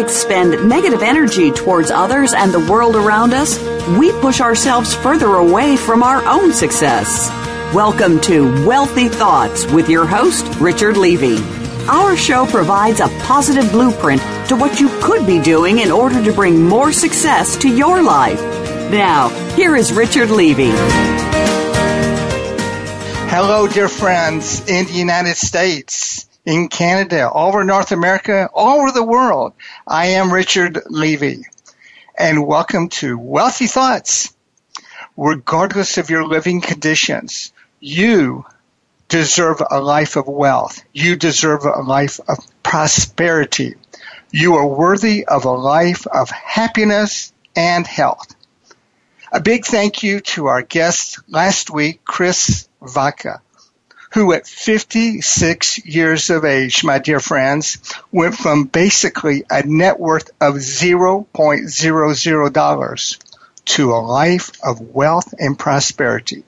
expend negative energy towards others and the world around us, we push ourselves further away from our own success. Welcome to Wealthy Thoughts with your host, Richard Levy. Our show provides a positive blueprint to what you could be doing in order to bring more success to your life. Now, here is Richard Levy. Hello, dear friends in the United States, in Canada, all over North America, all over the world. I am Richard Levy, and welcome to Wealthy Thoughts. Regardless of your living conditions, you deserve a life of wealth. You deserve a life of prosperity. You are worthy of a life of happiness and health. A big thank you to our guest last week, Chris Vaca, who at 56 years of age, my dear friends, went from basically a net worth of $0.00 to a life of wealth and prosperity.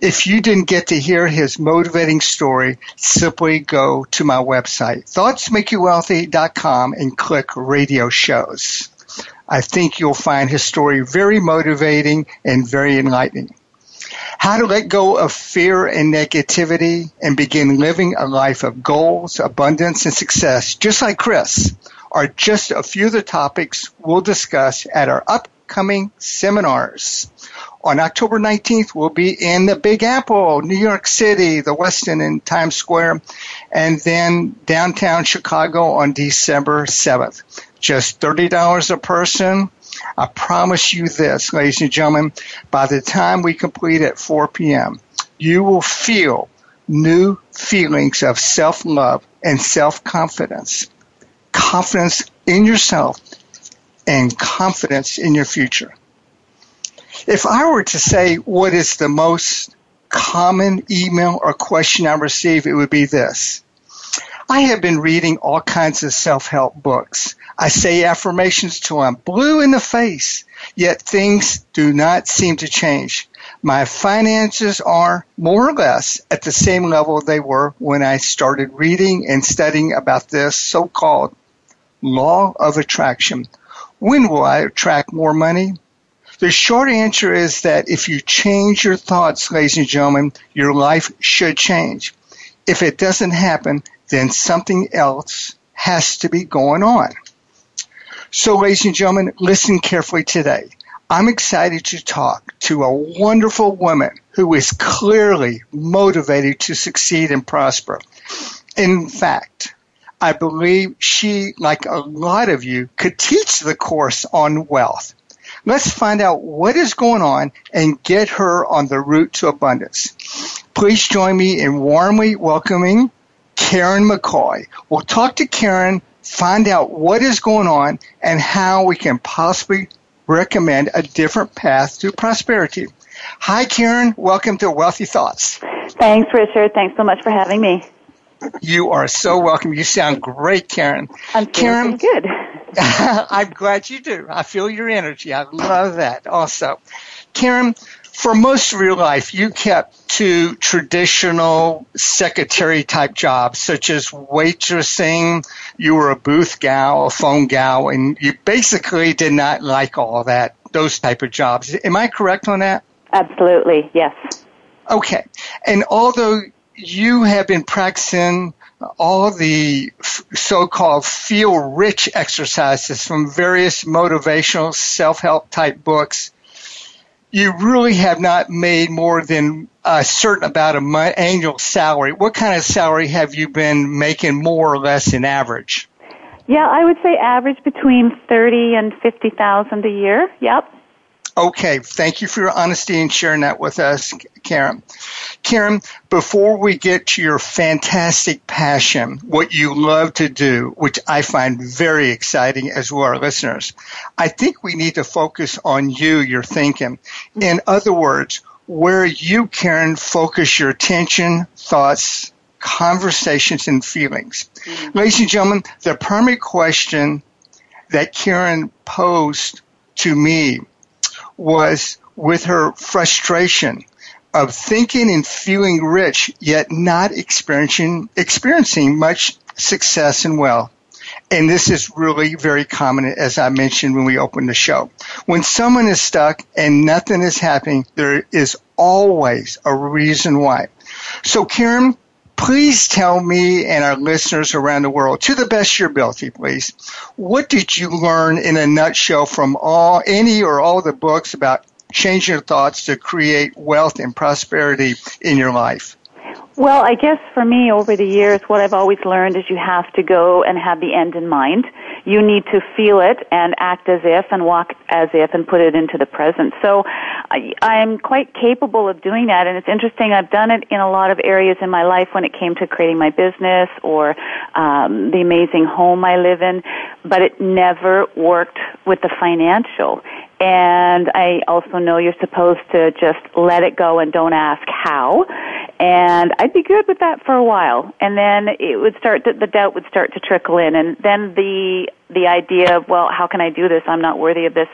If you didn't get to hear his motivating story, simply go to my website, thoughtsmakeyouwealthy.com and click radio shows. I think you'll find his story very motivating and very enlightening. How to let go of fear and negativity and begin living a life of goals, abundance, and success, just like Chris, are just a few of the topics we'll discuss at our upcoming seminars. On October 19th, we'll be in the Big Apple, New York City, the Westin in Times Square, and then downtown Chicago on December 7th just $30 a person. I promise you this, ladies and gentlemen, by the time we complete at 4 p.m., you will feel new feelings of self-love and self-confidence. Confidence in yourself and confidence in your future. If I were to say what is the most common email or question I receive, it would be this. I have been reading all kinds of self-help books. I say affirmations till I'm blue in the face, yet things do not seem to change. My finances are more or less at the same level they were when I started reading and studying about this so-called law of attraction. When will I attract more money? The short answer is that if you change your thoughts, ladies and gentlemen, your life should change. If it doesn't happen, then something else has to be going on. So, ladies and gentlemen, listen carefully today. I'm excited to talk to a wonderful woman who is clearly motivated to succeed and prosper. In fact, I believe she, like a lot of you, could teach the course on wealth. Let's find out what is going on and get her on the route to abundance. Please join me in warmly welcoming Karen McCoy. We'll talk to Karen find out what is going on and how we can possibly recommend a different path to prosperity. Hi, Karen. Welcome to Wealthy Thoughts. Thanks, Richard. Thanks so much for having me. You are so welcome. You sound great, Karen. I'm Karen, good. I'm glad you do. I feel your energy. I love that also. Karen, for most of your life, you kept to traditional secretary type jobs, such as waitressing. You were a booth gal, a phone gal, and you basically did not like all that, those type of jobs. Am I correct on that? Absolutely, yes. Okay. And although you have been practicing all the so-called feel rich exercises from various motivational self-help type books, you really have not made more than a certain about a month, annual salary. What kind of salary have you been making more or less in average? Yeah, I would say average between thirty and fifty thousand a year. Yep. Okay, thank you for your honesty and sharing that with us, Karen. Karen, before we get to your fantastic passion, what you love to do, which I find very exciting as well our listeners, I think we need to focus on you, your thinking. In other words, where you, Karen, focus your attention, thoughts, conversations, and feelings. Mm-hmm. Ladies and gentlemen, the primary question that Karen posed to me was with her frustration of thinking and feeling rich, yet not experiencing, experiencing much success and wealth. and this is really very common, as I mentioned when we opened the show. When someone is stuck and nothing is happening, there is always a reason why. So, Karen, please tell me and our listeners around the world, to the best of your ability, please, what did you learn in a nutshell from all, any or all the books about changing your thoughts to create wealth and prosperity in your life? Well, I guess for me over the years, what I've always learned is you have to go and have the end in mind. You need to feel it and act as if and walk as if and put it into the present. So I, I'm quite capable of doing that and it's interesting. I've done it in a lot of areas in my life when it came to creating my business or um, the amazing home I live in, but it never worked with the financial. And I also know you're supposed to just let it go and don't ask how. And I'd be good with that for a while. And then it would start to, the doubt would start to trickle in and then the the idea of, well, how can I do this? I'm not worthy of this.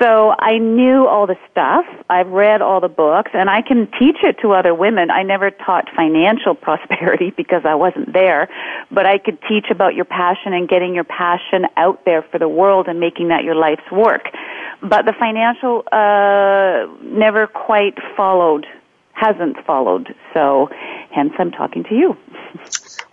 So I knew all the stuff. I've read all the books and I can teach it to other women. I never taught financial prosperity because I wasn't there, but I could teach about your passion and getting your passion out there for the world and making that your life's work. But the financial, uh, never quite followed, hasn't followed. So hence I'm talking to you.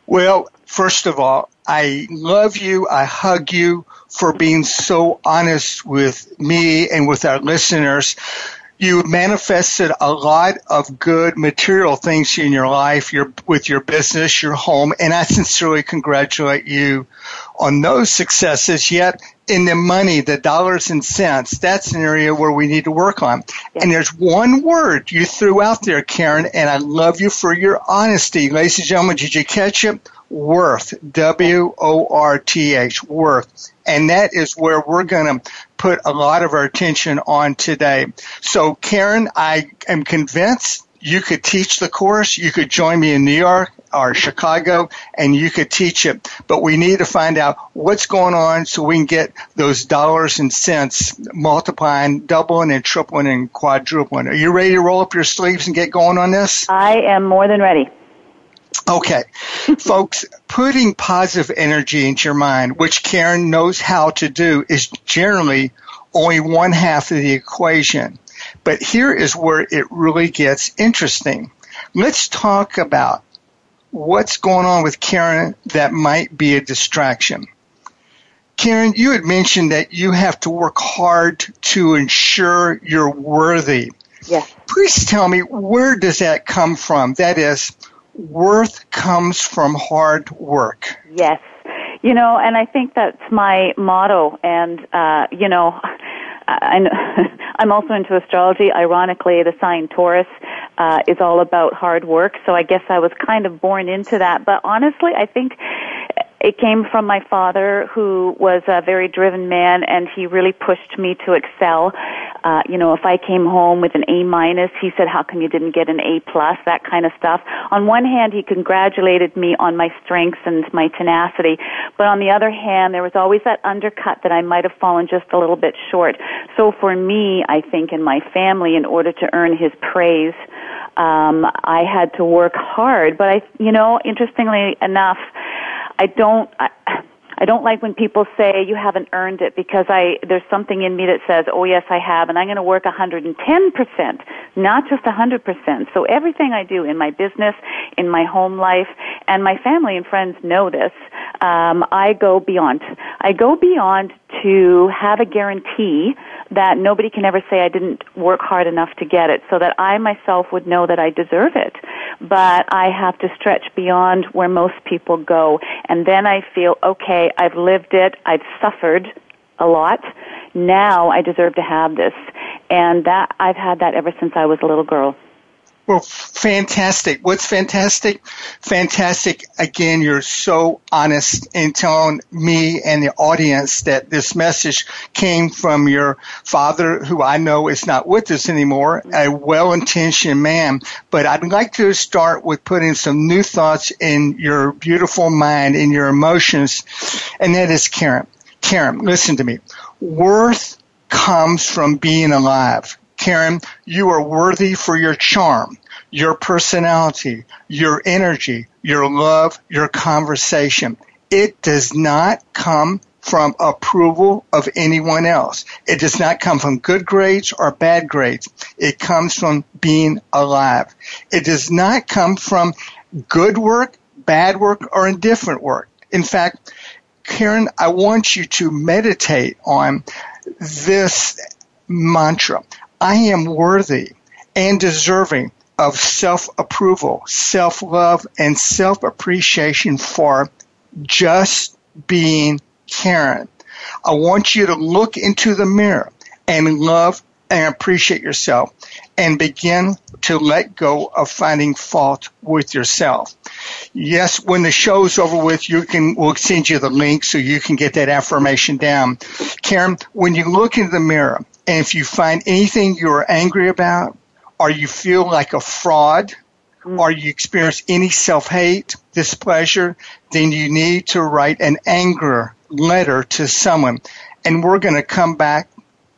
Well, first of all, I love you. I hug you for being so honest with me and with our listeners. You manifested a lot of good material things in your life, your, with your business, your home, and I sincerely congratulate you on those successes. Yet in the money, the dollars and cents, that's an area where we need to work on. And there's one word you threw out there, Karen, and I love you for your honesty. Ladies and gentlemen, did you catch it? worth, W O R T H, worth. And that is where we're going to put a lot of our attention on today. So, Karen, I am convinced you could teach the course. You could join me in New York or Chicago and you could teach it. But we need to find out what's going on so we can get those dollars and cents multiplying, doubling and tripling and quadrupling. Are you ready to roll up your sleeves and get going on this? I am more than ready. Okay, folks, putting positive energy into your mind, which Karen knows how to do, is generally only one half of the equation. But here is where it really gets interesting. Let's talk about what's going on with Karen that might be a distraction. Karen, you had mentioned that you have to work hard to ensure you're worthy. Yes. Please tell me where does that come from? That is, worth comes from hard work. Yes. You know, and I think that's my motto. And, uh, you know, I, I'm also into astrology. Ironically, the sign Taurus uh, is all about hard work. So I guess I was kind of born into that. But honestly, I think it came from my father, who was a very driven man, and he really pushed me to excel. Uh, you know, if I came home with an A minus, he said, "How come you didn't get an A plus?" That kind of stuff. On one hand, he congratulated me on my strengths and my tenacity, but on the other hand, there was always that undercut that I might have fallen just a little bit short. So for me, I think in my family, in order to earn his praise, um, I had to work hard. But I, you know, interestingly enough I don't. I, I don't like when people say you haven't earned it because I there's something in me that says, "Oh yes, I have," and I'm going to work 110%, not just 100%. So everything I do in my business, in my home life, and my family and friends know this. Um, I go beyond. I go beyond to have a guarantee that nobody can ever say I didn't work hard enough to get it so that I myself would know that I deserve it. But I have to stretch beyond where most people go. And then I feel, okay, I've lived it, I've suffered a lot. Now I deserve to have this. And that, I've had that ever since I was a little girl. Well, fantastic. What's fantastic? Fantastic. Again, you're so honest in telling me and the audience that this message came from your father, who I know is not with us anymore, a well-intentioned man. But I'd like to start with putting some new thoughts in your beautiful mind, in your emotions, and that is Karen. Karen, listen to me. Worth comes from being alive. Karen, you are worthy for your charm your personality, your energy, your love, your conversation. it does not come from approval of anyone else. It does not come from good grades or bad grades. It comes from being alive. It does not come from good work, bad work, or indifferent work. In fact, Karen, I want you to meditate on this mantra. I am worthy and deserving of self approval, self love, and self appreciation for just being Karen. I want you to look into the mirror and love and appreciate yourself and begin to let go of finding fault with yourself. Yes, when the show's over with, you can, we'll send you the link so you can get that affirmation down. Karen, when you look into the mirror and if you find anything you're angry about or you feel like a fraud, mm. or you experience any self-hate, displeasure, then you need to write an anger letter to someone. And we're going to come back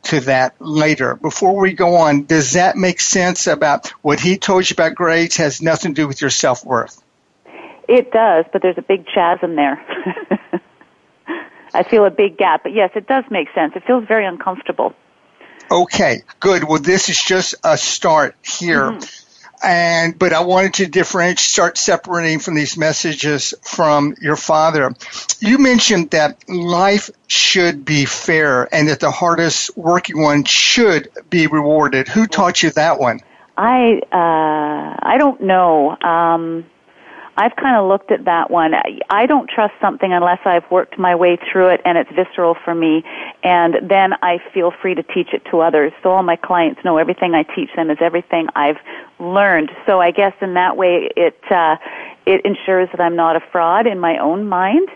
to that later. Before we go on, does that make sense about what he told you about grades has nothing to do with your self-worth? It does, but there's a big chasm there. I feel a big gap, but yes, it does make sense. It feels very uncomfortable. Okay, good. Well, this is just a start here. Mm-hmm and but I wanted to differentiate, start separating from these messages from your father. You mentioned that life should be fair, and that the hardest working one should be rewarded. Who taught you that one? I uh, I don't know. Um, I've kind of looked at that one. I don't trust something unless I've worked my way through it and it's visceral for me, and then I feel free to teach it to others. So all my clients know everything I teach them is everything I've learned. So I guess in that way, it uh, it ensures that I'm not a fraud in my own mind.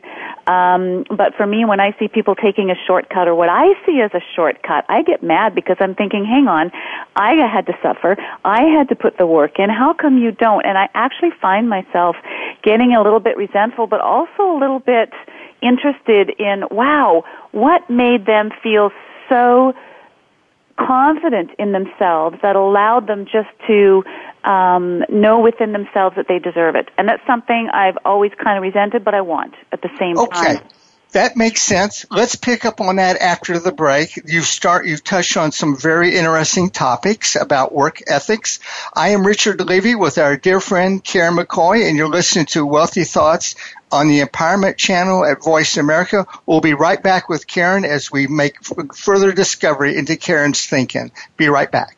Um, but for me, when I see people taking a shortcut or what I see as a shortcut, I get mad because I'm thinking, hang on, I had to suffer. I had to put the work in. How come you don't? And I actually find myself getting a little bit resentful, but also a little bit interested in, wow, what made them feel so confident in themselves that allowed them just to um, know within themselves that they deserve it. And that's something I've always kind of resented, but I want at the same okay. time. That makes sense. Let's pick up on that after the break. You start, you've touched on some very interesting topics about work ethics. I am Richard Levy with our dear friend Karen McCoy, and you're listening to Wealthy Thoughts on the Empowerment Channel at Voice America. We'll be right back with Karen as we make further discovery into Karen's thinking. Be right back.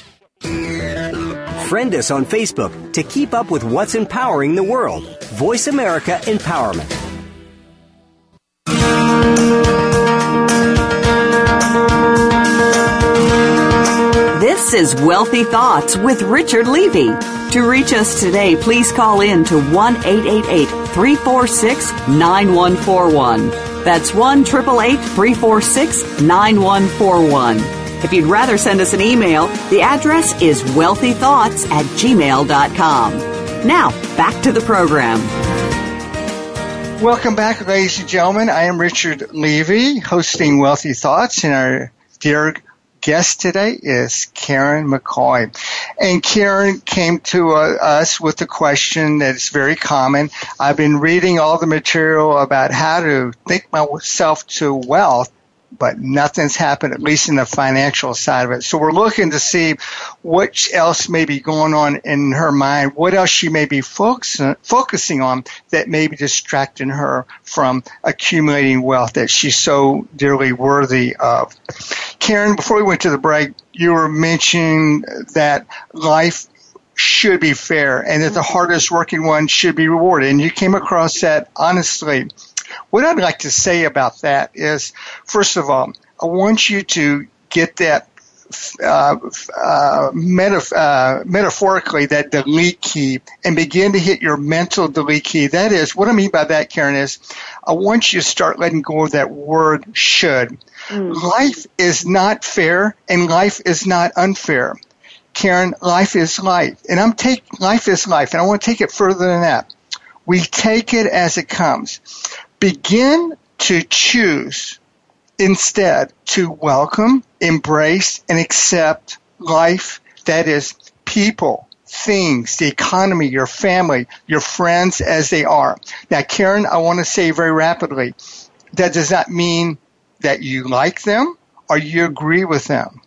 Friend us on Facebook to keep up with what's empowering the world. Voice America Empowerment. This is Wealthy Thoughts with Richard Levy. To reach us today, please call in to 1 888 346 9141. That's 1 346 9141. If you'd rather send us an email, the address is wealthythoughts at gmail.com. Now, back to the program. Welcome back, ladies and gentlemen. I am Richard Levy, hosting Wealthy Thoughts and our dear guest today is Karen McCoy. And Karen came to uh, us with a question that's very common. I've been reading all the material about how to think myself to wealth but nothing's happened, at least in the financial side of it. So we're looking to see what else may be going on in her mind, what else she may be focusing, focusing on that may be distracting her from accumulating wealth that she's so dearly worthy of. Karen, before we went to the break, you were mentioning that life should be fair and that the hardest working one should be rewarded. And you came across that honestly what I'd like to say about that is, first of all, I want you to get that uh, uh, metaf- uh, metaphorically that delete key and begin to hit your mental delete key. That is, what I mean by that, Karen, is I want you to start letting go of that word should. Mm. Life is not fair and life is not unfair. Karen, life is life. And I'm take life is life, and I want to take it further than that. We take it as it comes. Begin to choose instead to welcome, embrace, and accept life that is people, things, the economy, your family, your friends as they are. Now, Karen, I want to say very rapidly that does not mean that you like them or you agree with them.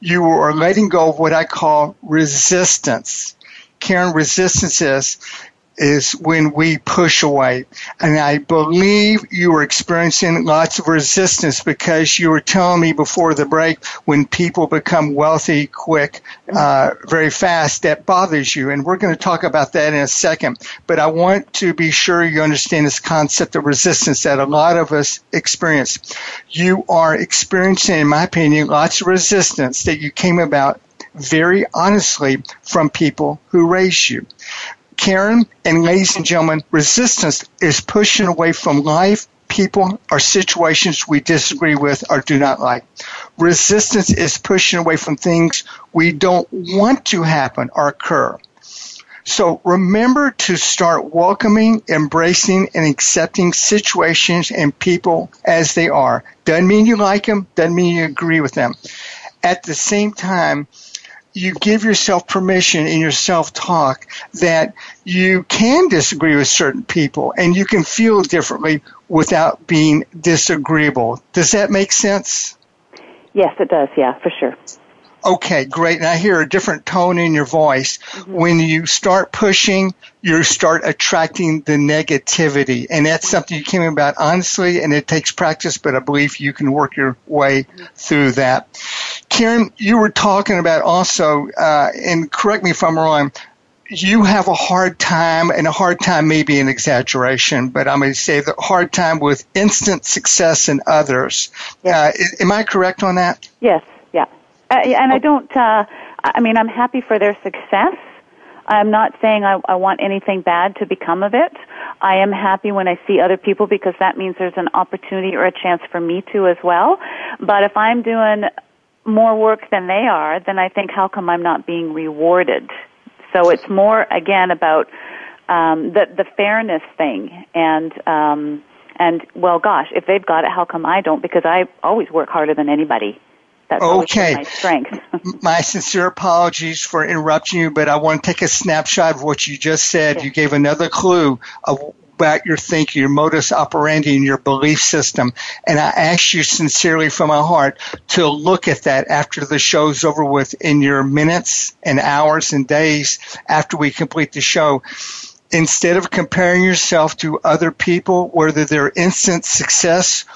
You are letting go of what I call resistance. Karen, resistance is is when we push away. And I believe you were experiencing lots of resistance because you were telling me before the break when people become wealthy quick, uh, very fast, that bothers you. And we're going to talk about that in a second. But I want to be sure you understand this concept of resistance that a lot of us experience. You are experiencing, in my opinion, lots of resistance that you came about very honestly from people who raised you. Karen, and ladies and gentlemen, resistance is pushing away from life, people, or situations we disagree with or do not like. Resistance is pushing away from things we don't want to happen or occur. So remember to start welcoming, embracing, and accepting situations and people as they are. Doesn't mean you like them, doesn't mean you agree with them. At the same time, you give yourself permission in your self talk that you can disagree with certain people and you can feel differently without being disagreeable. Does that make sense? Yes, it does. Yeah, for sure. Okay, great. And I hear a different tone in your voice. Mm-hmm. When you start pushing, you start attracting the negativity. And that's something you came about honestly, and it takes practice, but I believe you can work your way through that. Karen, you were talking about also, uh, and correct me if I'm wrong, you have a hard time, and a hard time may be an exaggeration, but I'm going to say the hard time with instant success in others. Yes. Uh, am I correct on that? Yes, yeah. Uh, and I don't, uh, I mean, I'm happy for their success. I'm not saying I, I want anything bad to become of it. I am happy when I see other people because that means there's an opportunity or a chance for me to as well. But if I'm doing more work than they are, then I think how come I'm not being rewarded? So it's more again about um, the the fairness thing and um, and well, gosh, if they've got it, how come I don't? Because I always work harder than anybody. That's okay. my strength. my sincere apologies for interrupting you, but I want to take a snapshot of what you just said. You gave another clue of about your thinking, your modus operandi, and your belief system. And I ask you sincerely from my heart to look at that after the show's over with in your minutes and hours and days after we complete the show. Instead of comparing yourself to other people, whether they're instant success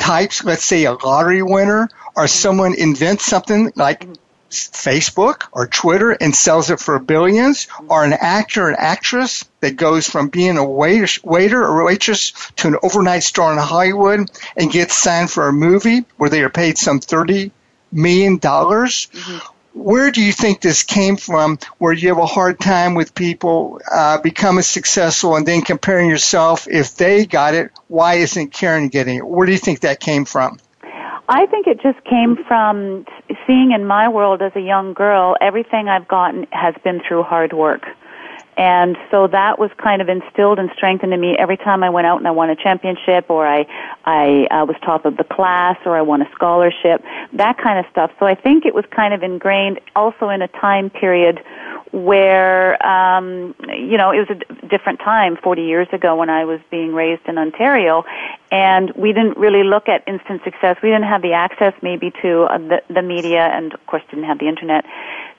types, let's say a lottery winner or someone invents something like Facebook or Twitter and sells it for billions, or an actor or actress that goes from being a waiter, waiter or waitress to an overnight star in Hollywood and gets signed for a movie where they are paid some $30 million. Mm-hmm. Where do you think this came from where you have a hard time with people uh, becoming successful and then comparing yourself if they got it, why isn't Karen getting it? Where do you think that came from? I think it just came from seeing in my world as a young girl, everything I've gotten has been through hard work. And so that was kind of instilled and strengthened in me every time I went out and I won a championship or I, I uh, was top of the class or I won a scholarship, that kind of stuff. So I think it was kind of ingrained also in a time period where um you know it was a different time 40 years ago when I was being raised in Ontario and we didn't really look at instant success. We didn't have the access maybe to uh, the the media and of course didn't have the internet.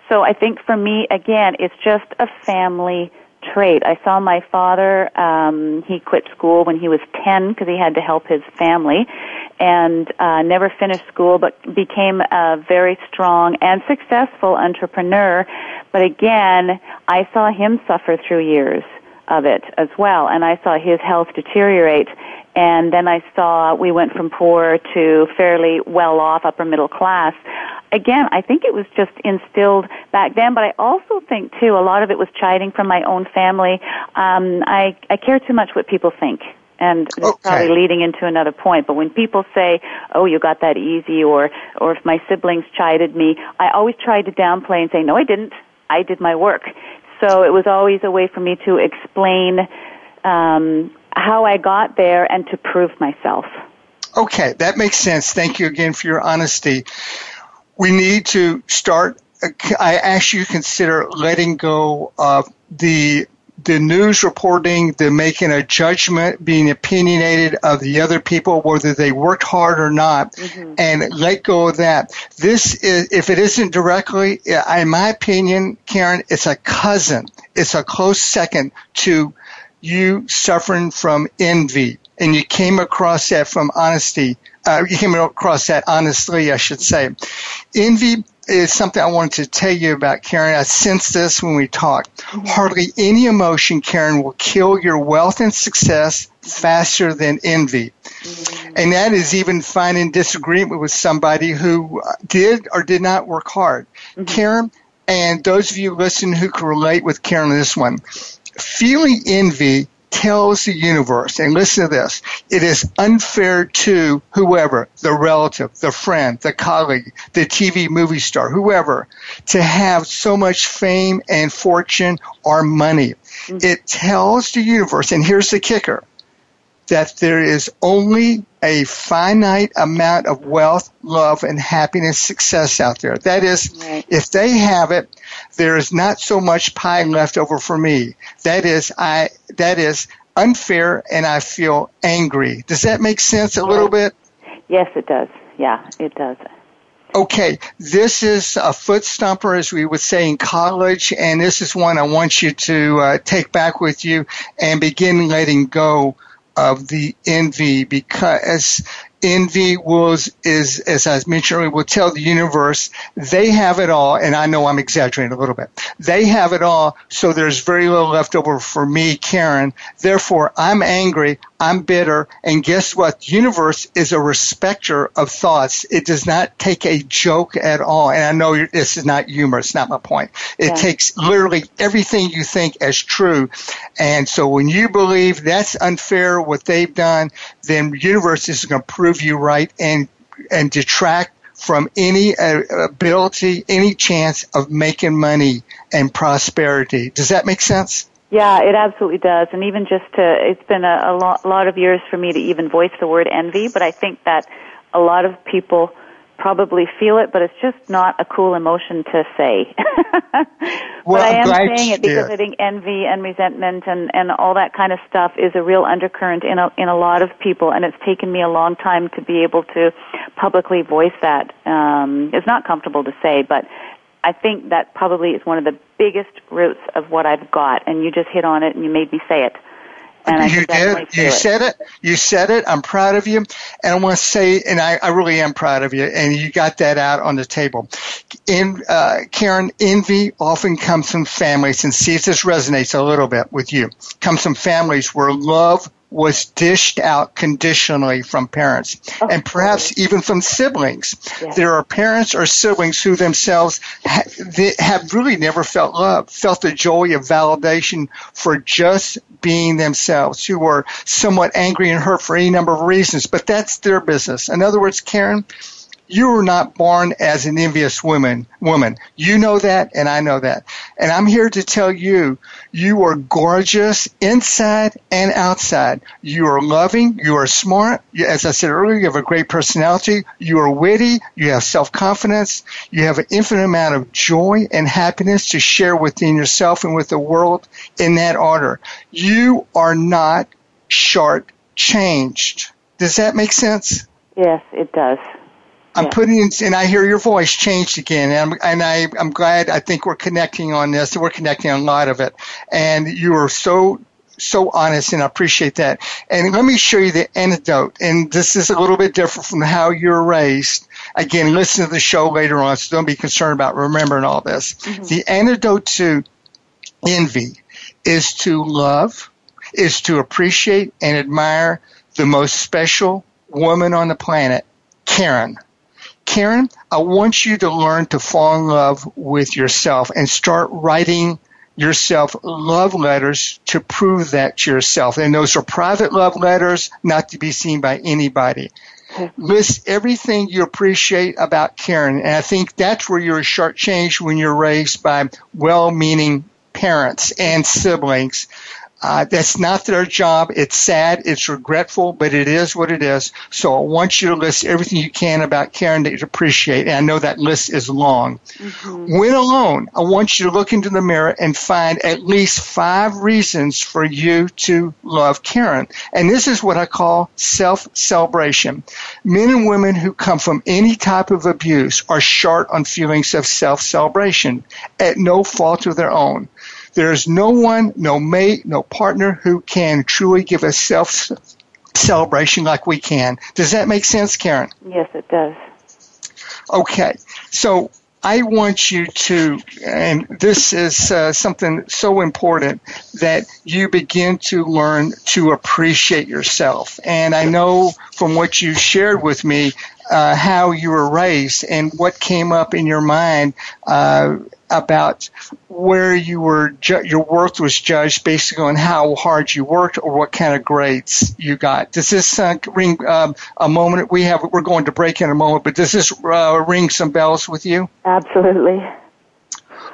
So I think for me again it's just a family trait. I saw my father um he quit school when he was 10 because he had to help his family and uh, never finished school, but became a very strong and successful entrepreneur. But again, I saw him suffer through years of it as well, and I saw his health deteriorate. And then I saw we went from poor to fairly well off, upper middle class. Again, I think it was just instilled back then, but I also think too a lot of it was chiding from my own family. Um, I I care too much what people think and it's Okay. probably leading into another point. But when people say, "Oh, you got that easy," or or if my siblings chided me, I always tried to downplay and say, "No, I didn't. I did my work." So it was always a way for me to explain um, how I got there and to prove myself. Okay, that makes sense. Thank you again for your honesty. We need to start. I ask you to consider letting go of the the news reporting, the making a judgment, being opinionated of the other people, whether they worked hard or not, and let go of that. This is, if it isn't directly, in my opinion, Karen, it's a cousin. It's a close second to you suffering from envy. And you came across that from honesty. Uh, you came across that honestly, I should say. Envy is something I wanted to tell you about, Karen. I sensed this when we talked. Mm-hmm. Hardly any emotion, Karen, will kill your wealth and success faster than envy. Mm-hmm. And that is even finding disagreement with somebody who did or did not work hard. Mm-hmm. Karen, and those of you listening who can relate with Karen on this one, feeling envy tells the universe, and listen to this, it is unfair to whoever, the relative, the friend, the colleague, the TV movie star, whoever, to have so much fame and fortune or money. Mm-hmm. It tells the universe, and here's the kicker, that there is only a finite amount of wealth, love, and happiness, success out there. That is, Right. if they have it, there is not so much pie left over for me. That is, I, that is unfair and I feel angry. Does that make sense a little bit? Yes, it does. Yeah, it does. Okay, this is a foot stomper, as we would say in college, and this is one I want you to uh, take back with you and begin letting go of the envy because envy was is as I mentioned earlier will tell the universe they have it all and I know I'm exaggerating a little bit. They have it all so there's very little left over for me, Karen. Therefore I'm angry, I'm bitter, and guess what? The universe is a respecter of thoughts. It does not take a joke at all. And I know this is not humor, it's not my point. It Yeah. takes literally everything you think as true. And so when you believe that's unfair what they've done, then the universe is going to prove you right and and detract from any uh, ability, any chance of making money and prosperity. Does that make sense? Yeah, it absolutely does. And even just to, it's been a, a lot, lot of years for me to even voice the word envy, but I think that a lot of people probably feel it, but it's just not a cool emotion to say. Well, but I glad saying it because. I think envy and resentment and, and all that kind of stuff is a real undercurrent in a, in a lot of people, and it's taken me a long time to be able to publicly voice that. Um, it's not comfortable to say, but I think that probably is one of the biggest roots of what I've got, and you just hit on it and you made me say it. And I you did. You it. said it. You said it. I'm proud of you. And I want to say, and I, I really am proud of you. And you got that out on the table. In uh, Karen, envy often comes from families, and see if this resonates a little bit with you. Comes from families where love was dished out conditionally from parents, oh, and perhaps even from siblings. Yeah. There are parents or siblings who themselves ha- they have really never felt love, felt the joy of validation for just being themselves, who were somewhat angry and hurt for any number of reasons, but that's their business. In other words, Karen, You were not born as an envious woman. Woman, you know that, and I know that. And I'm here to tell you, you are gorgeous inside and outside. You are loving. You are smart. As I said earlier, you have a great personality. You are witty. You have self confidence. You have an infinite amount of joy and happiness to share within yourself and with the world in that order. You are not short changed. Does that make sense? Yes, it does. I'm yeah. putting in, and I hear your voice changed again, and I'm, and I, I'm glad. I think we're connecting on this. We're connecting on a lot of it, and you are so so honest, and I appreciate that. And let me show you the antidote. And this is a little bit different from how you're raised. Again, listen to the show later on, so don't be concerned about remembering all this. Mm-hmm. The antidote to envy is to love, is to appreciate and admire the most special woman on the planet, Karen. Karen, I want you to learn to fall in love with yourself and start writing yourself love letters to prove that to yourself. And those are private love letters, not to be seen by anybody. List everything you appreciate about Karen. And I think that's where you're shortchanged when you're raised by well meaning parents and siblings uh, that's not their job. It's sad. It's regretful, but it is what it is. So I want you to list everything you can about Karen that you appreciate. And I know that list is long. Mm-hmm. When alone, I want you to look into the mirror and find at least five reasons for you to love Karen. And this is what I call self-celebration. Men and women who come from any type of abuse are short on feelings of self-celebration at no fault of their own. There's no one, no mate, no partner who can truly give a self celebration like we can. Does that make sense, Karen? Yes, it does. Okay. So I want you to, and this is uh, something so important that you begin to learn to appreciate yourself. And I know from what you shared with me uh, how you were raised and what came up in your mind uh, about where you were ju- your worth was judged based on how hard you worked or what kind of grades you got. Does this uh, ring um, a moment? We have we're going to break in a moment, but does this uh, ring some bells with you? Absolutely.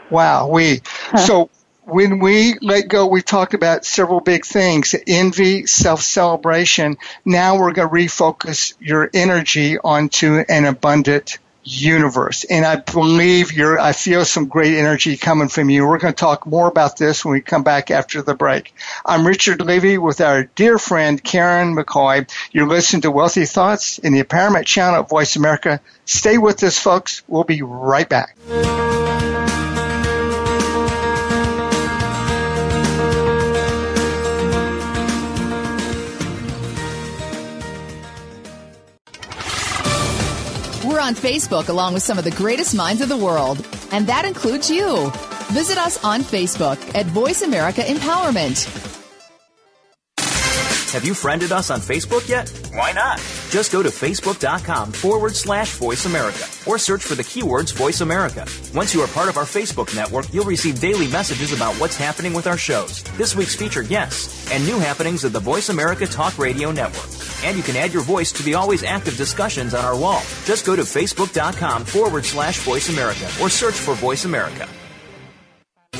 Wow, we huh. so when we let go, we've talked about several big things envy, self celebration. Now we're going to refocus your energy onto an abundant universe. And I believe you're, I feel some great energy coming from you. We're going to talk more about this when we come back after the break. I'm Richard Levy with our dear friend Karen McCoy. You're listening to Wealthy Thoughts in the Empowerment Channel at Voice America. Stay with us, folks. We'll be right back. On Facebook along with some of the greatest minds of the world, and that includes you. Visit us on Facebook at Voice America Empowerment. Have you friended us on Facebook yet? Why not? Just go to facebook.com forward slash voice America or search for the keywords voice America. Once you are part of our Facebook network, you'll receive daily messages about what's happening with our shows, this week's featured guests, and new happenings of the Voice America Talk Radio Network. And you can add your voice to the always active discussions on our wall. Just go to facebook.com forward slash voice America or search for voice America.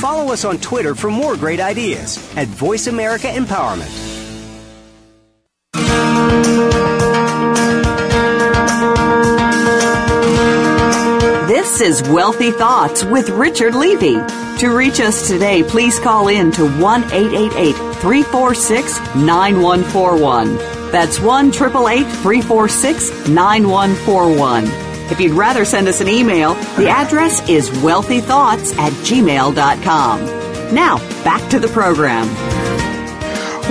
Follow us on Twitter for more great ideas at Voice America Empowerment. This is Wealthy Thoughts with Richard Levy. To reach us today, please call in to 1 888 346 9141. That's 1 888 346 9141. If you'd rather send us an email, the address is wealthythoughts at gmail.com. Now, back to the program.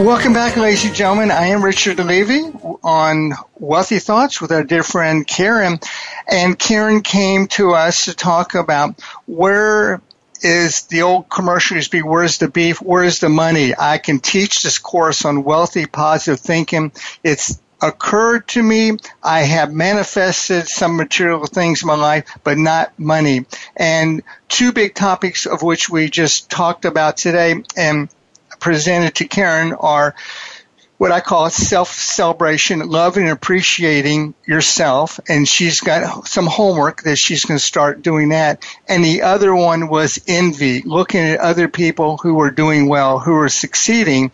Welcome back, ladies and gentlemen. I am Richard Levy on Wealthy Thoughts with our dear friend Karen. And Karen came to us to talk about where is the old commercial used to be where's the beef where's the money i can teach this course on wealthy positive thinking it's occurred to me i have manifested some material things in my life but not money and two big topics of which we just talked about today and presented to karen are what I call self celebration, loving and appreciating yourself. And she's got some homework that she's going to start doing that. And the other one was envy, looking at other people who are doing well, who are succeeding.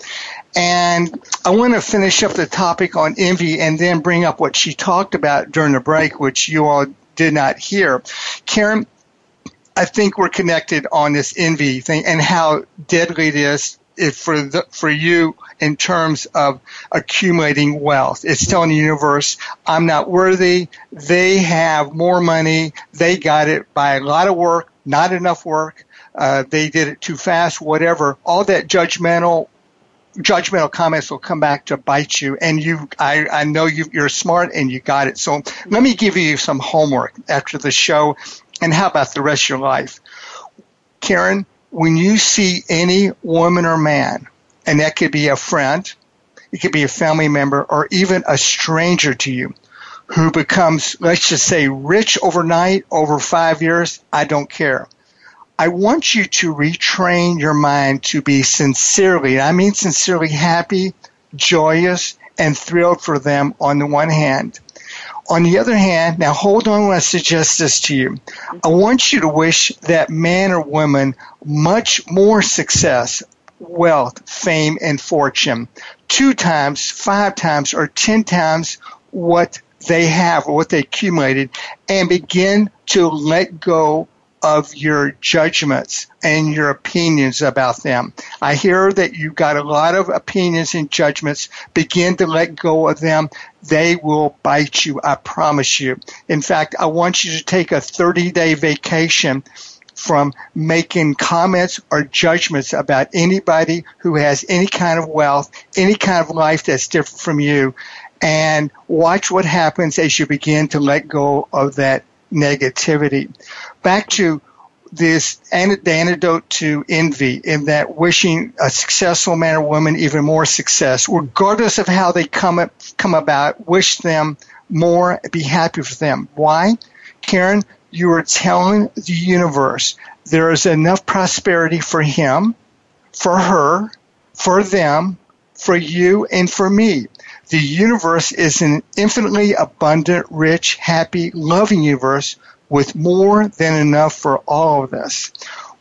And I want to finish up the topic on envy and then bring up what she talked about during the break, which you all did not hear. Karen, I think we're connected on this envy thing and how deadly it is for the, for you in terms of accumulating wealth. It's telling the universe, I'm not worthy. They have more money. They got it by a lot of work, not enough work. Uh, they did it too fast, whatever. All that judgmental judgmental comments will come back to bite you and you I, I know you you're smart and you got it so let me give you some homework after the show and how about the rest of your life karen when you see any woman or man, and that could be a friend, it could be a family member, or even a stranger to you, who becomes, let's just say, rich overnight over five years, I don't care. I want you to retrain your mind to be sincerely, I mean sincerely happy, joyous, and thrilled for them on the one hand. On the other hand, now hold on when I suggest this to you. I want you to wish that man or woman much more success, wealth, fame, and fortune. Two times, five times, or ten times what they have or what they accumulated and begin to let go of your judgments and your opinions about them. I hear that you've got a lot of opinions and judgments. Begin to let go of them. They will bite you. I promise you. In fact, I want you to take a 30 day vacation from making comments or judgments about anybody who has any kind of wealth, any kind of life that's different from you, and watch what happens as you begin to let go of that negativity. Back to this the antidote to envy in that wishing a successful man or woman even more success, regardless of how they come up, come about, wish them more, be happy for them. Why? Karen, you are telling the universe there is enough prosperity for him, for her, for them, for you, and for me. The universe is an infinitely abundant, rich, happy, loving universe with more than enough for all of us.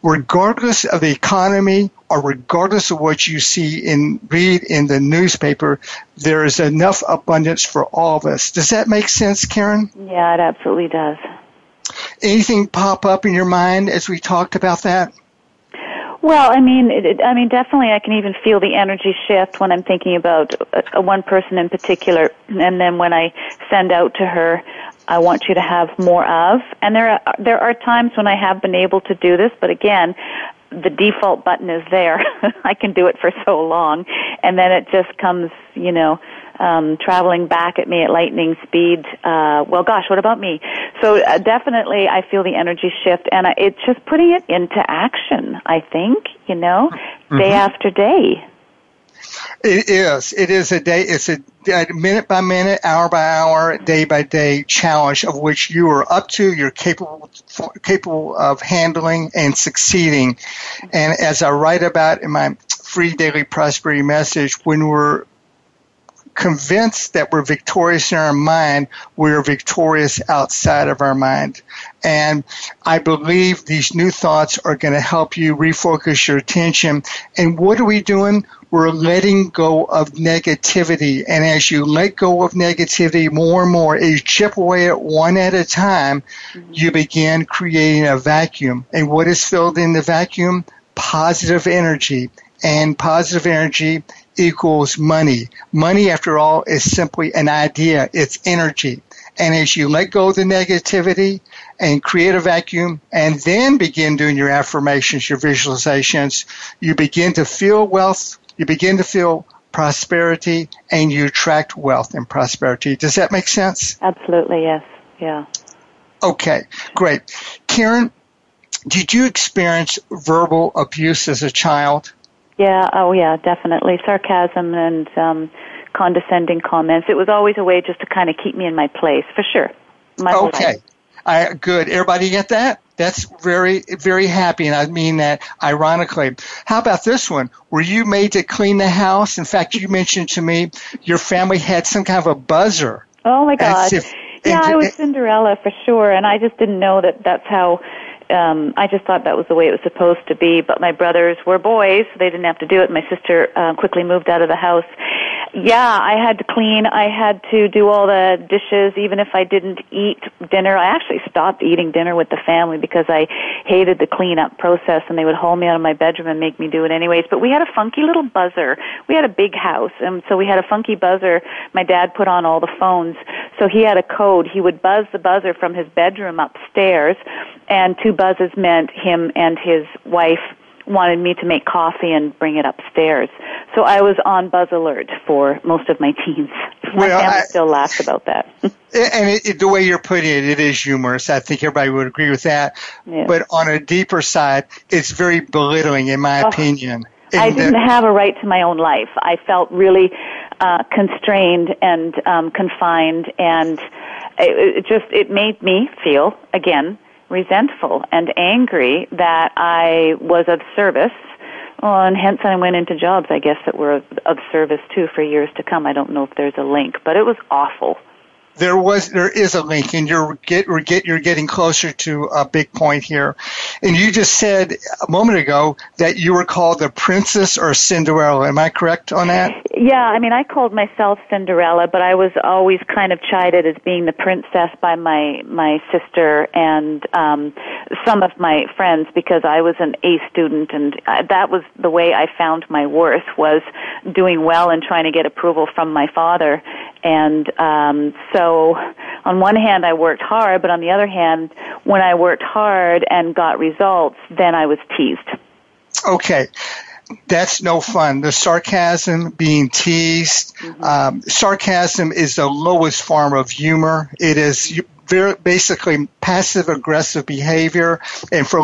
Regardless of the economy or regardless of what you see and read in the newspaper, there is enough abundance for all of us. Does that make sense, Karen? Yeah, it absolutely does. Anything pop up in your mind as we talked about that? Well, I mean, it, I mean, definitely, I can even feel the energy shift when I'm thinking about a, a one person in particular, and then when I send out to her, I want you to have more of. And there are, there are times when I have been able to do this, but again, the default button is there. I can do it for so long, and then it just comes, you know, um, traveling back at me at lightning speed. Uh, well, gosh, what about me? So uh, definitely, I feel the energy shift, and I, it's just putting it into action. I think, you know, mm-hmm. day after day. It is. It is a day. It's a, a Uh, minute by minute, hour by hour, day by day challenge of which you are up to. You're capable capable of handling and succeeding. And as I write about in my free daily prosperity message, when we're convinced that we're victorious in our mind, we're victorious outside of our mind. And I believe these new thoughts are going to help you refocus your attention. And what are we doing? We're letting go of negativity. And as you let go of negativity more and more, as you chip away at one at a time, mm-hmm. you begin creating a vacuum. And what is filled in the vacuum? Positive energy. And positive energy equals money. Money, after all, is simply an idea. It's energy. And as you let go of the negativity and create a vacuum and then begin doing your affirmations, your visualizations, you begin to feel wealth, you begin to feel prosperity, and you attract wealth and prosperity. Does that make sense? Absolutely, yes. Yeah. Okay, great. Karen, did you experience verbal abuse as a child? Yeah, oh yeah, definitely. Sarcasm and um, condescending comments. It was always a way just to kind of keep me in my place, for sure. My okay. I, good. Everybody get that? That's very, very happy, and I mean that ironically. How about this one? Were you made to clean the house? In fact, you mentioned to me your family had some kind of a buzzer. Oh my God! If, yeah, I was Cinderella for sure, and I just didn't know that that's how um, I just thought that was the way it was supposed to be. But my brothers were boys, so they didn't have to do it. My sister uh, quickly moved out of the house. Yeah, I had to clean. I had to do all the dishes, even if I didn't eat dinner. I actually stopped eating dinner with the family because I hated the cleanup process, and they would haul me out of my bedroom and make me do it anyways. But we had a funky little buzzer. We had a big house, and so we had a funky buzzer. My dad put on all the phones, so he had a code. He would buzz the buzzer from his bedroom upstairs, and two buzzes meant him and his wife wanted me to make coffee and bring it upstairs. So I was on buzz alert for most of my teens. My well, family I, still laughs about that. and it, it, the way you're putting it, it is humorous. I think everybody would agree with that. But on a deeper side, it's very belittling, in my oh, opinion. I didn't have a right to my own life. I felt really uh, constrained and um, confined, and it, it just it made me feel again resentful and angry that I was of service. Well, and hence I went into jobs, I guess, that were of, of service too for years to come. I don't know if there's a link, but it was awful there was there is a link, and you're get we're get you're getting closer to a big point here. And you just said a moment ago that you were called the princess or Cinderella. Am I correct on that? Yeah, I mean I called myself Cinderella, but I was always kind of chided as being the princess by my my sister and um some of my friends because I was an A student, and that was the way I found my worth was doing well and trying to get approval from my father. And um, so, on one hand, I worked hard, but on the other hand, when I worked hard and got results, then I was teased. Okay that's no fun. The sarcasm, being teased, mm-hmm. um, sarcasm is the lowest form of humor. It is very, basically passive aggressive behavior. And for,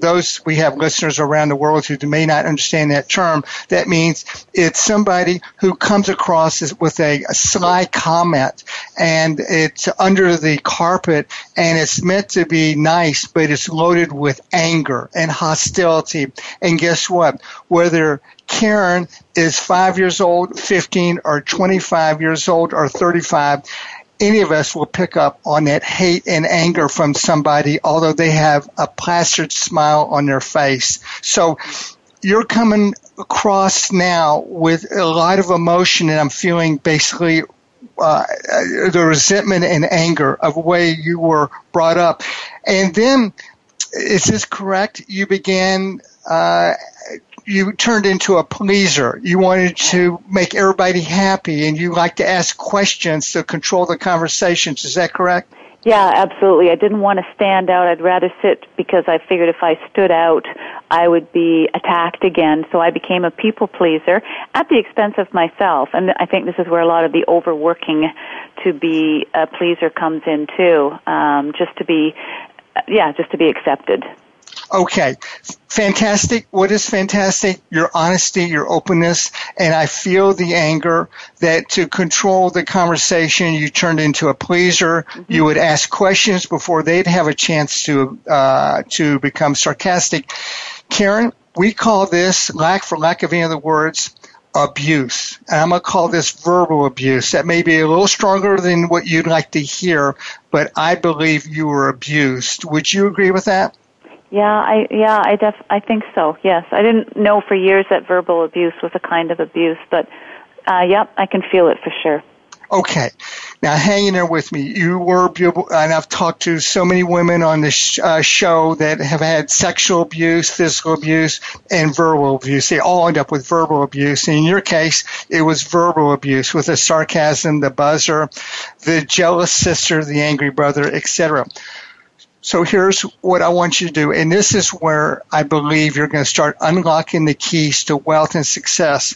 those we have listeners around the world who may not understand that term, that means it's somebody who comes across with a, a sly comment and it's under the carpet and it's meant to be nice, but it's loaded with anger and hostility. And guess what? Whether Karen is five years old, 15, or 25 years old, or 35, any of us will pick up on that hate and anger from somebody, although they have a plastered smile on their face. So you're coming across now with a lot of emotion, and I'm feeling basically uh, the resentment and anger of the way you were brought up. And then, is this correct? You began uh, you turned into a pleaser. You wanted to make everybody happy and you like to ask questions to control the conversations. Is that correct? Yeah, absolutely. I didn't want to stand out. I'd rather sit because I figured if I stood out, I would be attacked again. So I became a people pleaser at the expense of myself. And I think this is where a lot of the overworking to be a pleaser comes in too. Um, just to be, yeah, just to be accepted. Okay, fantastic. What is fantastic? Your honesty, your openness, and I feel the anger that to control the conversation, you turned into a pleaser. Mm-hmm. You would ask questions before they'd have a chance to uh, to become sarcastic. Karen, we call this lack, for lack of any other words, abuse. And I'm going to call this verbal abuse. That may be a little stronger than what you'd like to hear, but I believe you were abused. Would you agree with that? Yeah, I yeah, I def I think so. Yes, I didn't know for years that verbal abuse was a kind of abuse, but uh, yep, I can feel it for sure. Okay, now hang in there with me. You were, and I've talked to so many women on this uh, show that have had sexual abuse, physical abuse, and verbal abuse. They all end up with verbal abuse. And In your case, it was verbal abuse with the sarcasm, the buzzer, the jealous sister, the angry brother, etc. So here's what I want you to do. And this is where I believe you're going to start unlocking the keys to wealth and success.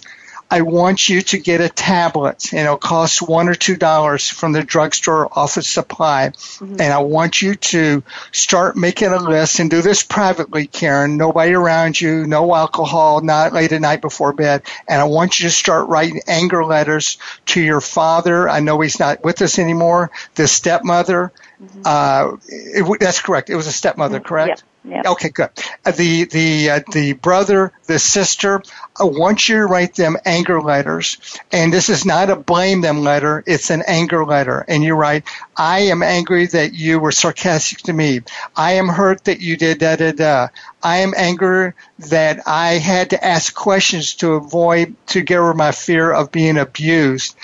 I want you to get a tablet and it'll cost one or two dollars from the drugstore office supply. Mm-hmm. And I want you to start making a list and do this privately, Karen. Nobody around you, no alcohol, not late at night before bed. And I want you to start writing anger letters to your father. I know he's not with us anymore. The stepmother. Mm-hmm. Uh, it, that's correct. It was a stepmother, mm-hmm. correct? Yep. Okay, good. Uh, the the uh, the brother, the sister. I want you to write them anger letters, and this is not a blame them letter. It's an anger letter, and you write, "I am angry that you were sarcastic to me. I am hurt that you did da da da. I am angry that I had to ask questions to avoid to get over my fear of being abused."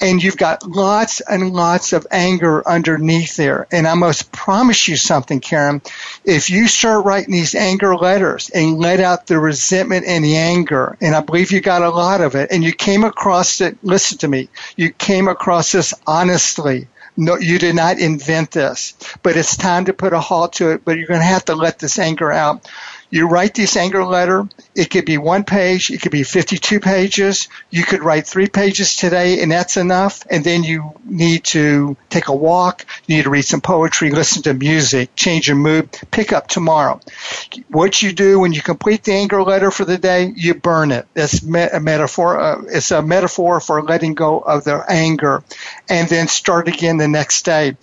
And you've got lots and lots of anger underneath there. And I must promise you something, Karen. If you start writing these anger letters and let out the resentment and the anger, and I believe you got a lot of it, and you came across it, listen to me, you came across this honestly. No, you did not invent this, but it's time to put a halt to it, but you're going to have to let this anger out. You write this anger letter. It could be one page. It could be 52 pages. You could write three pages today and that's enough. And then you need to take a walk. You need to read some poetry, listen to music, change your mood, pick up tomorrow. What you do when you complete the anger letter for the day, you burn it. It's a metaphor. Uh, it's a metaphor for letting go of the anger and then start again the next day.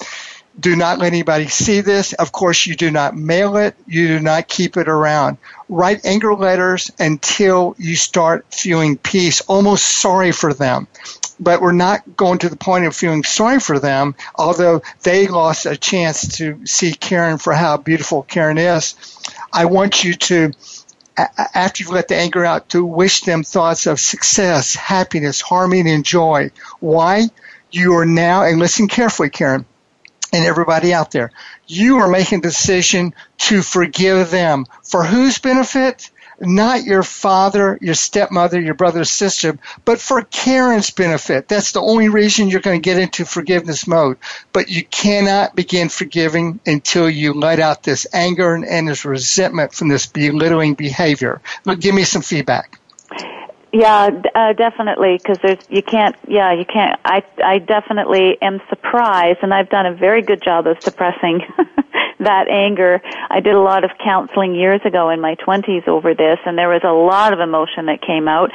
Do not let anybody see this. Of course, you do not mail it. You do not keep it around. Write anger letters until you start feeling peace, almost sorry for them. But we're not going to the point of feeling sorry for them, although they lost a chance to see Karen for how beautiful Karen is. I want you to after you've let the anger out, to wish them thoughts of success, happiness, harmony, and joy. Why? You are now, and listen carefully, Karen, and everybody out there. You are making a decision to forgive them. For whose benefit? Not your father, your stepmother, your brother, sister, but for Karen's benefit. That's the only reason you're going to get into forgiveness mode. But you cannot begin forgiving until you let out this anger and this resentment from this belittling behavior. Give me some feedback. Yeah, uh, definitely. Because there's you can't. Yeah, you can't. I I definitely am surprised, and I've done a very good job of suppressing that anger. I did a lot of counseling years ago in my twenties over this, and there was a lot of emotion that came out.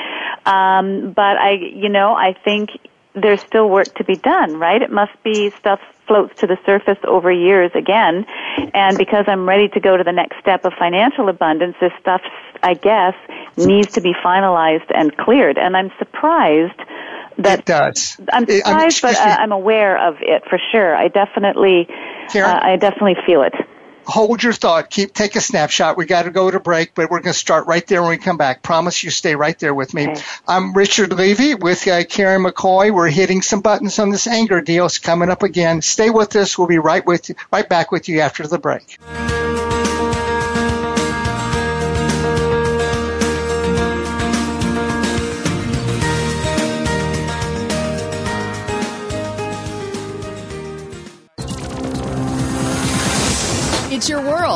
Um, but I, you know, I think there's still work to be done, right? It must be stuff floats to the surface over years again. And because I'm ready to go to the next step of financial abundance, this stuff, I guess, needs to be finalized and cleared. And I'm surprised that it does. I'm surprised, but uh, I'm aware of it for sure. I definitely, uh, I definitely feel it hold your thought. Keep take a snapshot. We got to go to break, but we're going to start right there when we come back. Promise you stay right there with me. Okay. I'm Richard Levy with uh, Karen McCoy. We're hitting some buttons on this anger deal. It's coming up again. Stay with us. We'll be right with you, right back with you after the break.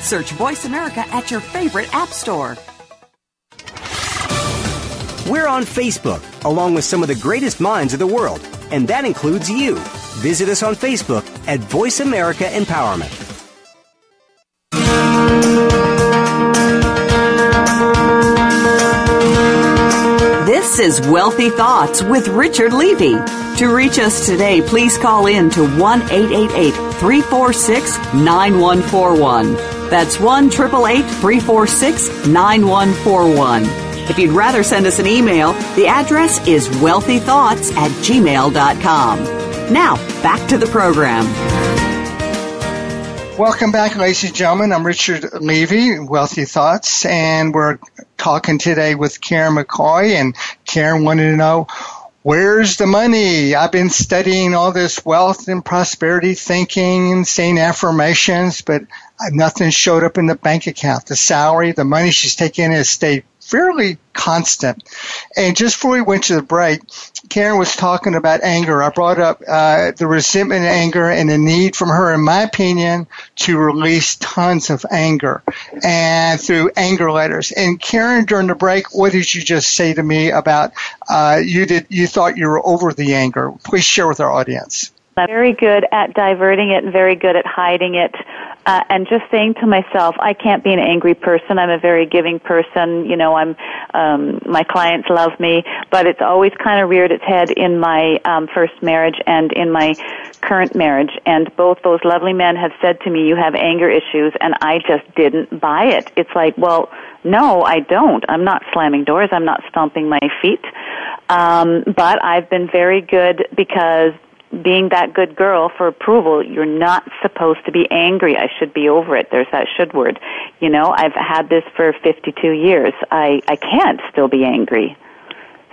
Search Voice America at your favorite app store. We're on Facebook, along with some of the greatest minds of the world, and that includes you. Visit us on Facebook at Voice America Empowerment. This is Wealthy Thoughts with Richard Levy. To reach us today, please call in to 1 888 346 9141. That's 1 888 346 9141. If you'd rather send us an email, the address is wealthythoughts at gmail.com. Now, back to the program. Welcome back, ladies and gentlemen. I'm Richard Levy, Wealthy Thoughts, and we're talking today with Karen McCoy. And Karen wanted to know where's the money? I've been studying all this wealth and prosperity thinking and saying affirmations, but nothing showed up in the bank account. The salary, the money she's taking has stayed fairly constant. And just before we went to the break, Karen was talking about anger. I brought up uh, the resentment, and anger, and the need from her, in my opinion, to release tons of anger and through anger letters. And Karen, during the break, what did you just say to me about uh, you did you thought you were over the anger? Please share with our audience. Very good at diverting it and very good at hiding it. Uh, and just saying to myself, I can't be an angry person. I'm a very giving person. You know, I'm, um, my clients love me, but it's always kind of reared its head in my, um, first marriage and in my current marriage. And both those lovely men have said to me, you have anger issues, and I just didn't buy it. It's like, well, no, I don't. I'm not slamming doors. I'm not stomping my feet. Um, but I've been very good because being that good girl for approval, you're not supposed to be angry. I should be over it. There's that should word. You know, I've had this for 52 years. I, I can't still be angry.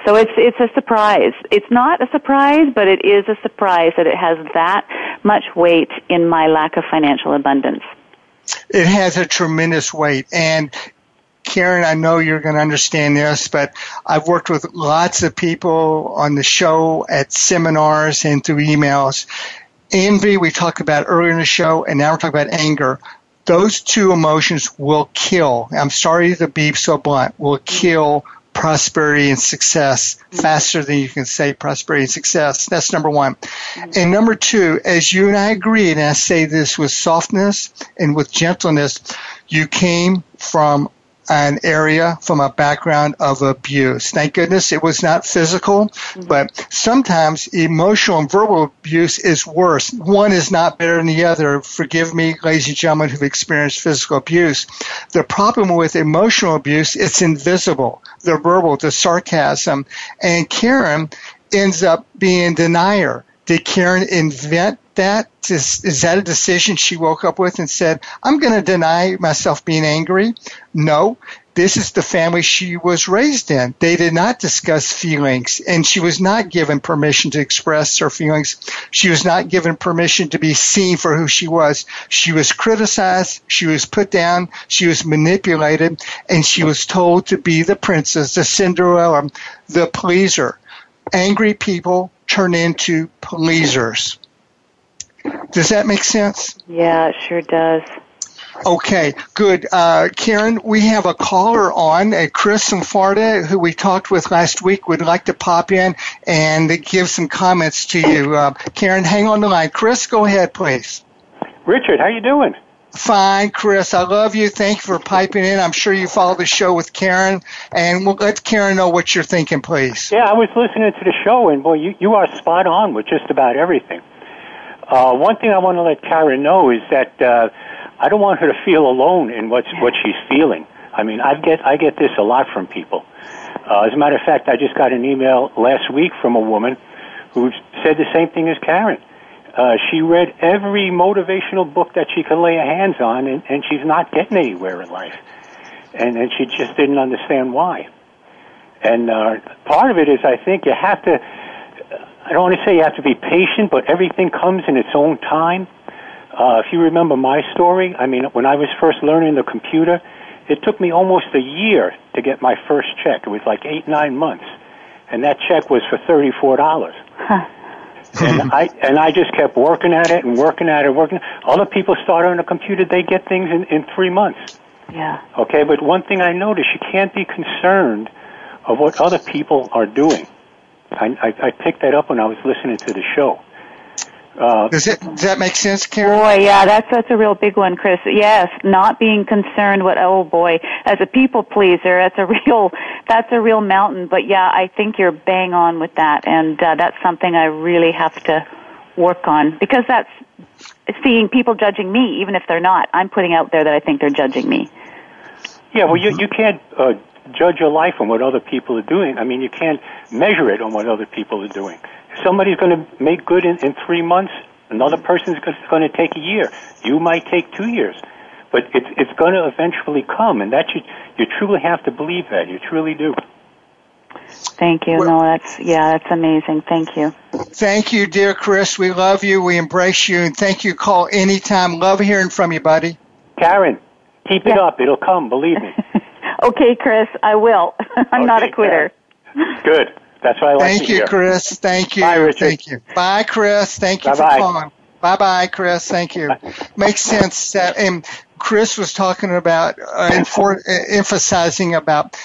So it's, it's a surprise. It's not a surprise, but it is a surprise that it has that much weight in my lack of financial abundance. It has a tremendous weight. And Karen, I know you're going to understand this, but I've worked with lots of people on the show at seminars and through emails. Envy, we talked about earlier in the show, and now we're talking about anger. Those two emotions will kill. I'm sorry to be so blunt, will kill prosperity and success faster than you can say prosperity and success. That's number one. And number two, as you and I agree, and I say this with softness and with gentleness, you came from an area from a background of abuse. Thank goodness it was not physical, mm-hmm. but sometimes emotional and verbal abuse is worse. One is not better than the other. Forgive me, ladies and gentlemen who've experienced physical abuse. The problem with emotional abuse, it's invisible. The verbal, the sarcasm. And Karen ends up being denier. Did Karen invent that? Is, is that a decision she woke up with and said, I'm going to deny myself being angry? No. This is the family she was raised in. They did not discuss feelings, and she was not given permission to express her feelings. She was not given permission to be seen for who she was. She was criticized, she was put down, she was manipulated, and she was told to be the princess, the Cinderella, the pleaser. Angry people turn into pleasers. Does that make sense? Yeah, it sure does. Okay, good. Uh, Karen, we have a caller on, uh, Chris from Florida, who we talked with last week, would like to pop in and give some comments to you. Uh, Karen, hang on the line. Chris, go ahead, please. Richard, how you doing? Fine, Chris. I love you. Thank you for piping in. I'm sure you follow the show with Karen, and we'll let Karen know what you're thinking, please. Yeah, I was listening to the show, and boy, you, you are spot on with just about everything. Uh, one thing I want to let Karen know is that uh, I don't want her to feel alone in what's what she's feeling. I mean, I get I get this a lot from people. Uh, as a matter of fact, I just got an email last week from a woman who said the same thing as Karen. Uh, she read every motivational book that she could lay her hands on, and, and she's not getting anywhere in life. And, and she just didn't understand why. And uh, part of it is, I think, you have to. I don't want to say you have to be patient, but everything comes in its own time. Uh, if you remember my story, I mean, when I was first learning the computer, it took me almost a year to get my first check. It was like eight, nine months, and that check was for thirty-four dollars. Huh. and I and I just kept working at it and working at it, working. Other people start on a computer; they get things in, in three months. Yeah. Okay, but one thing I noticed: you can't be concerned of what other people are doing. I, I, I picked that up when I was listening to the show. Uh, does, it, does that make sense, Karen? Boy, yeah, that's that's a real big one, Chris. Yes, not being concerned with oh boy, as a people pleaser, that's a real that's a real mountain. But yeah, I think you're bang on with that, and uh, that's something I really have to work on because that's seeing people judging me, even if they're not. I'm putting out there that I think they're judging me. Yeah, well, you you can't uh, judge your life on what other people are doing. I mean, you can't measure it on what other people are doing somebody's going to make good in, in three months. Another person's going to take a year. You might take two years, but it's it's going to eventually come, and that you you truly have to believe that. You truly do. Thank you. Well, no, that's yeah, that's amazing. Thank you. Thank you, dear Chris. We love you. We embrace you, and thank you. Call anytime. Love hearing from you, buddy. Karen, keep it up. It'll come. Believe me. okay, Chris. I will. I'm okay, not a quitter. Karen. Good. That's what I like Thank you, hear. Chris. Thank you. Bye, Richard. Thank you. Bye, Chris. Thank you Bye-bye. for calling. Bye bye, Chris. Thank you. Makes sense. That, and Chris was talking about uh, and for, uh, emphasizing about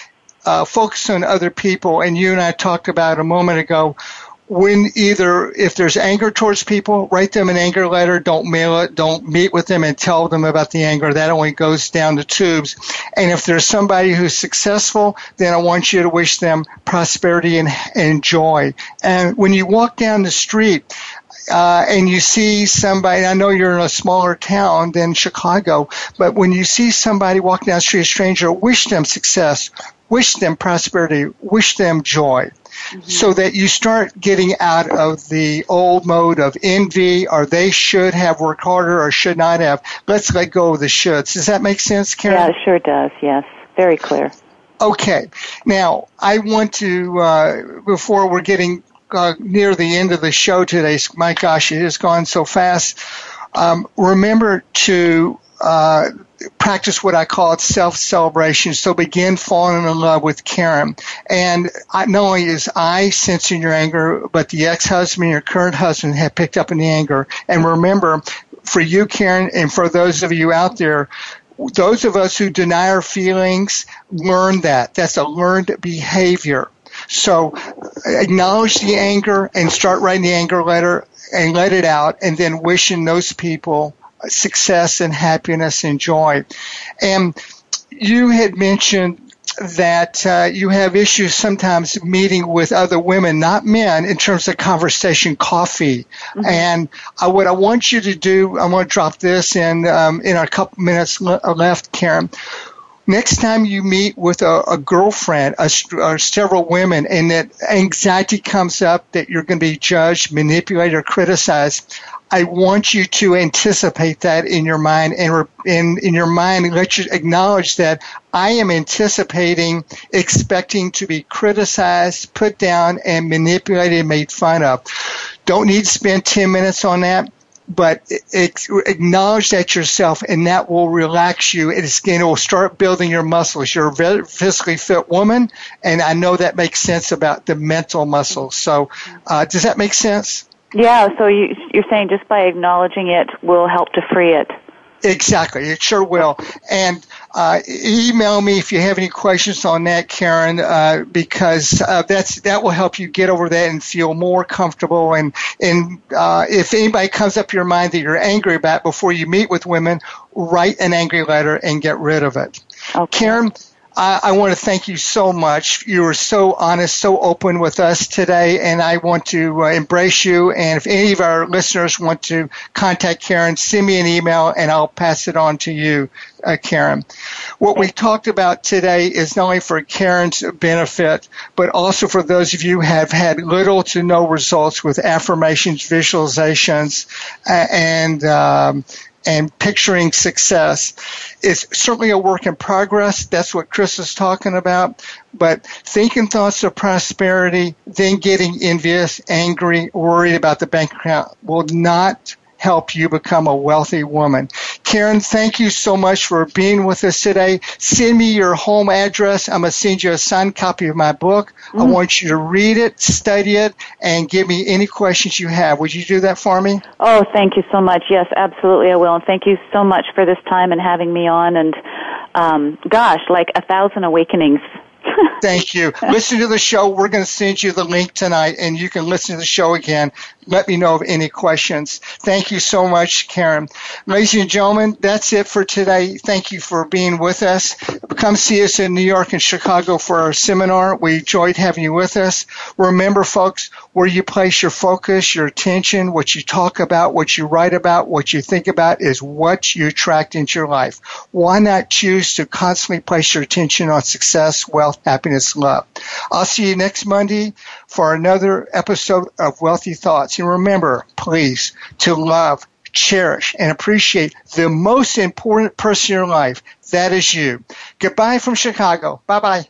uh, focus on other people, and you and I talked about a moment ago when either if there's anger towards people, write them an anger letter. Don't mail it. Don't meet with them and tell them about the anger. That only goes down the tubes. And if there's somebody who's successful, then I want you to wish them prosperity and, and joy. And when you walk down the street, uh, and you see somebody, I know you're in a smaller town than Chicago, but when you see somebody walking down the street, a stranger, wish them success, wish them prosperity, wish them joy mm-hmm. so that you start getting out of the old mode of envy or they should have worked harder or should not have. Let's let go of the shoulds. Does that make sense, Karen? Yeah, it sure does. Yes. Very clear. Okay. Now, I want to, uh, before we're getting uh, near the end of the show today, my gosh, it has gone so fast. Um, remember to uh, practice what I call self celebration. So begin falling in love with Karen. And not only is I sensing your anger, but the ex husband, your current husband, have picked up on the anger. And remember, for you, Karen, and for those of you out there, those of us who deny our feelings learn that. That's a learned behavior. So acknowledge the anger and start writing the anger letter and let it out and then wishing those people success and happiness and joy. And you had mentioned that uh, you have issues sometimes meeting with other women, not men, in terms of conversation, coffee. Mm-hmm. And uh, what I want you to do, I'm going to drop this in um, in a couple minutes left, Karen. Next time you meet with a, a girlfriend a, or several women and that anxiety comes up that you're going to be judged, manipulated, or criticized, I want you to anticipate that in your mind and in, in your mind, let you acknowledge that I am anticipating, expecting to be criticized, put down, and manipulated, and made fun of. Don't need to spend 10 minutes on that but acknowledge that yourself and that will relax you. It's going to start building your muscles. You're a physically fit woman and I know that makes sense about the mental muscles. So, uh, does that make sense? Yeah, so you, you're saying just by acknowledging it will help to free it. Exactly, it sure will. And uh, email me if you have any questions on that, Karen, uh, because uh, that's that will help you get over that and feel more comfortable. And and uh, if anybody comes up your mind that you're angry about before you meet with women, write an angry letter and get rid of it. Okay. Karen, I, I, want to thank you so much. You were so honest, so open with us today, and I want to uh, embrace you. And if any of our listeners want to contact Karen, send me an email, and I'll pass it on to you, uh, Karen. What we talked about today is not only for Karen's benefit, but also for those of you who have had little to no results with affirmations, visualizations, uh, and um, and picturing success is certainly a work in progress. That's what Chris is talking about. But thinking thoughts of prosperity, then getting envious, angry, worried about the bank account will not help you become a wealthy woman. Karen, thank you so much for being with us today. Send me your home address. I'm going to send you a signed copy of my book. Mm-hmm. I want you to read it, study it, and give me any questions you have. Would you do that for me? Oh, thank you so much. Yes, absolutely, I will. And thank you so much for this time and having me on. And um, gosh, like a thousand awakenings Thank you. listen to the show. We're going to send you the link tonight, and you can listen to the show again. Let me know of any questions. Thank you so much, Karen. Ladies and gentlemen, that's it for today. Thank you for being with us. Come see us in New York and Chicago for our seminar. We enjoyed having you with us. Remember, folks, where you place your focus, your attention, what you talk about, what you write about, what you think about is what you attract into your life. Why not choose to constantly place your attention on success, wealth, happiness, love? I'll see you next Monday for another episode of Wealthy Thoughts. And remember, please, to love, cherish, and appreciate the most important person in your life. That is you. Goodbye from Chicago. Bye bye.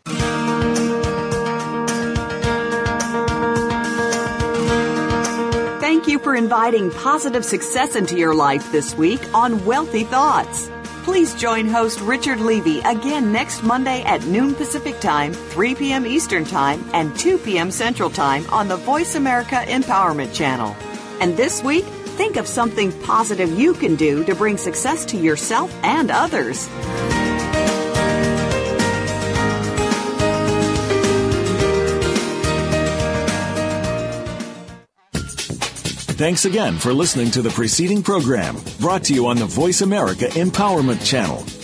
Thank you for inviting positive success into your life this week on Wealthy Thoughts. Please join host Richard Levy again next Monday at noon Pacific Time, 3 p.m. Eastern Time, and 2 p.m. Central Time on the Voice America Empowerment Channel. And this week, think of something positive you can do to bring success to yourself and others. Thanks again for listening to the preceding program brought to you on the Voice America Empowerment Channel.